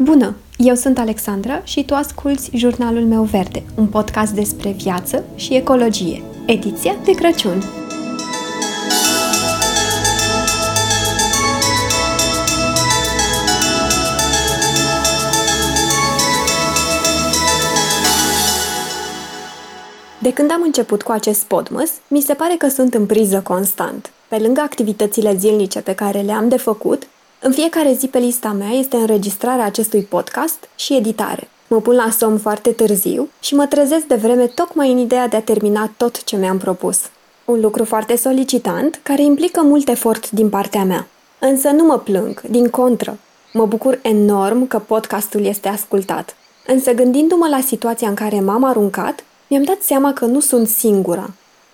Bună! Eu sunt Alexandra și tu asculți Jurnalul meu verde, un podcast despre viață și ecologie, ediția de Crăciun. De când am început cu acest podmas, mi se pare că sunt în priză constant. Pe lângă activitățile zilnice pe care le-am de făcut, în fiecare zi pe lista mea este înregistrarea acestui podcast și editare. Mă pun la somn foarte târziu și mă trezesc de vreme tocmai în ideea de a termina tot ce mi-am propus. Un lucru foarte solicitant, care implică mult efort din partea mea. Însă nu mă plâng, din contră. Mă bucur enorm că podcastul este ascultat. Însă gândindu-mă la situația în care m-am aruncat, mi-am dat seama că nu sunt singura.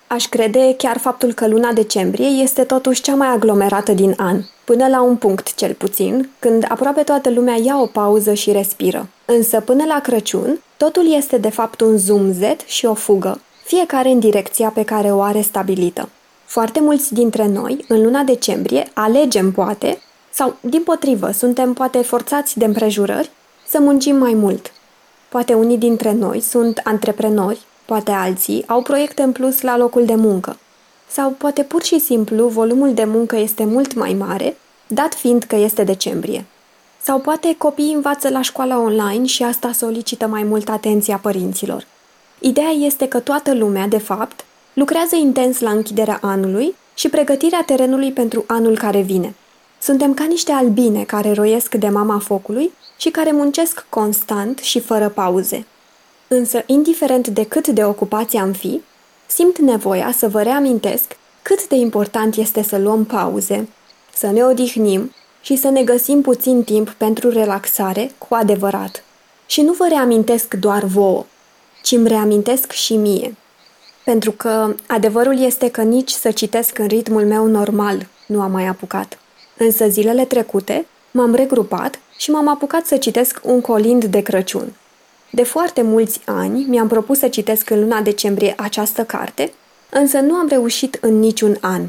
Aș crede chiar faptul că luna decembrie este totuși cea mai aglomerată din an, până la un punct cel puțin, când aproape toată lumea ia o pauză și respiră. Însă până la Crăciun, totul este de fapt un zumzet și o fugă, fiecare în direcția pe care o are stabilită. Foarte mulți dintre noi, în luna decembrie, alegem poate, sau din potrivă, suntem poate forțați de împrejurări, să muncim mai mult. Poate unii dintre noi sunt antreprenori, Poate alții au proiecte în plus la locul de muncă. Sau poate pur și simplu volumul de muncă este mult mai mare, dat fiind că este decembrie. Sau poate copiii învață la școala online și asta solicită mai mult atenția părinților. Ideea este că toată lumea, de fapt, lucrează intens la închiderea anului și pregătirea terenului pentru anul care vine. Suntem ca niște albine care roiesc de mama focului și care muncesc constant și fără pauze. Însă, indiferent de cât de ocupați am fi, simt nevoia să vă reamintesc cât de important este să luăm pauze, să ne odihnim și să ne găsim puțin timp pentru relaxare cu adevărat. Și nu vă reamintesc doar vouă, ci îmi reamintesc și mie. Pentru că adevărul este că nici să citesc în ritmul meu normal nu am mai apucat. Însă zilele trecute m-am regrupat și m-am apucat să citesc un colind de Crăciun – de foarte mulți ani mi-am propus să citesc în luna decembrie această carte, însă nu am reușit în niciun an.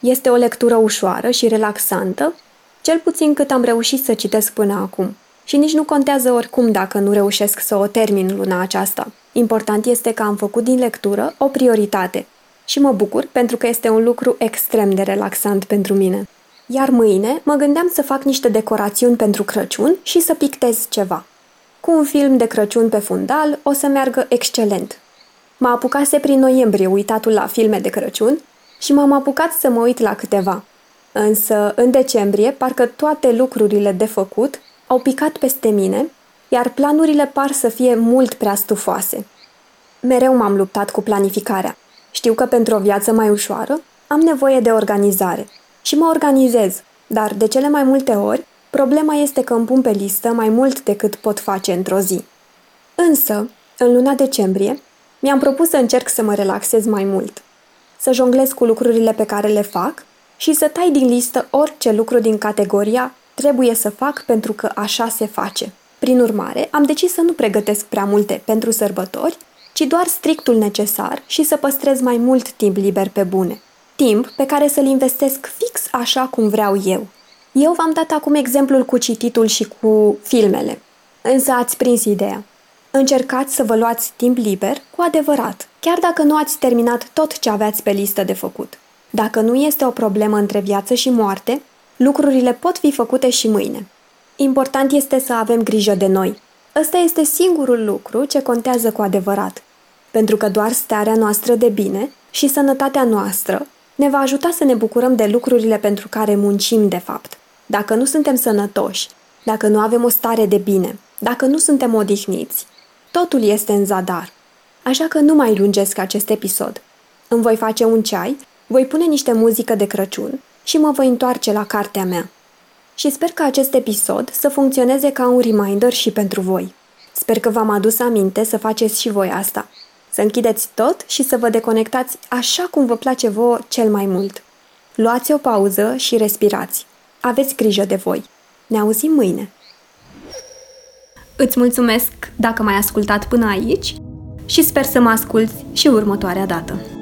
Este o lectură ușoară și relaxantă, cel puțin cât am reușit să citesc până acum. Și nici nu contează oricum dacă nu reușesc să o termin luna aceasta. Important este că am făcut din lectură o prioritate și mă bucur pentru că este un lucru extrem de relaxant pentru mine. Iar mâine mă gândeam să fac niște decorațiuni pentru Crăciun și să pictez ceva. Cu un film de Crăciun pe fundal o să meargă excelent. Mă apucase prin noiembrie uitatul la filme de Crăciun și m-am apucat să mă uit la câteva. Însă, în decembrie, parcă toate lucrurile de făcut au picat peste mine, iar planurile par să fie mult prea stufoase. Mereu m-am luptat cu planificarea. Știu că pentru o viață mai ușoară am nevoie de organizare și mă organizez, dar de cele mai multe ori Problema este că îmi pun pe listă mai mult decât pot face într-o zi. Însă, în luna decembrie, mi-am propus să încerc să mă relaxez mai mult, să jonglez cu lucrurile pe care le fac și să tai din listă orice lucru din categoria trebuie să fac pentru că așa se face. Prin urmare, am decis să nu pregătesc prea multe pentru sărbători, ci doar strictul necesar și să păstrez mai mult timp liber pe bune. Timp pe care să-l investesc fix așa cum vreau eu – eu v-am dat acum exemplul cu cititul și cu filmele, însă ați prins ideea. Încercați să vă luați timp liber cu adevărat, chiar dacă nu ați terminat tot ce aveați pe listă de făcut. Dacă nu este o problemă între viață și moarte, lucrurile pot fi făcute și mâine. Important este să avem grijă de noi. Ăsta este singurul lucru ce contează cu adevărat, pentru că doar starea noastră de bine și sănătatea noastră ne va ajuta să ne bucurăm de lucrurile pentru care muncim de fapt. Dacă nu suntem sănătoși, dacă nu avem o stare de bine, dacă nu suntem odihniți, totul este în zadar. Așa că nu mai lungesc acest episod. Îmi voi face un ceai, voi pune niște muzică de Crăciun și mă voi întoarce la cartea mea. Și sper că acest episod să funcționeze ca un reminder și pentru voi. Sper că v-am adus aminte să faceți și voi asta. Să închideți tot și să vă deconectați așa cum vă place vouă cel mai mult. Luați o pauză și respirați. Aveți grijă de voi. Ne auzim mâine. Îți mulțumesc dacă m-ai ascultat până aici și sper să mă asculți și următoarea dată.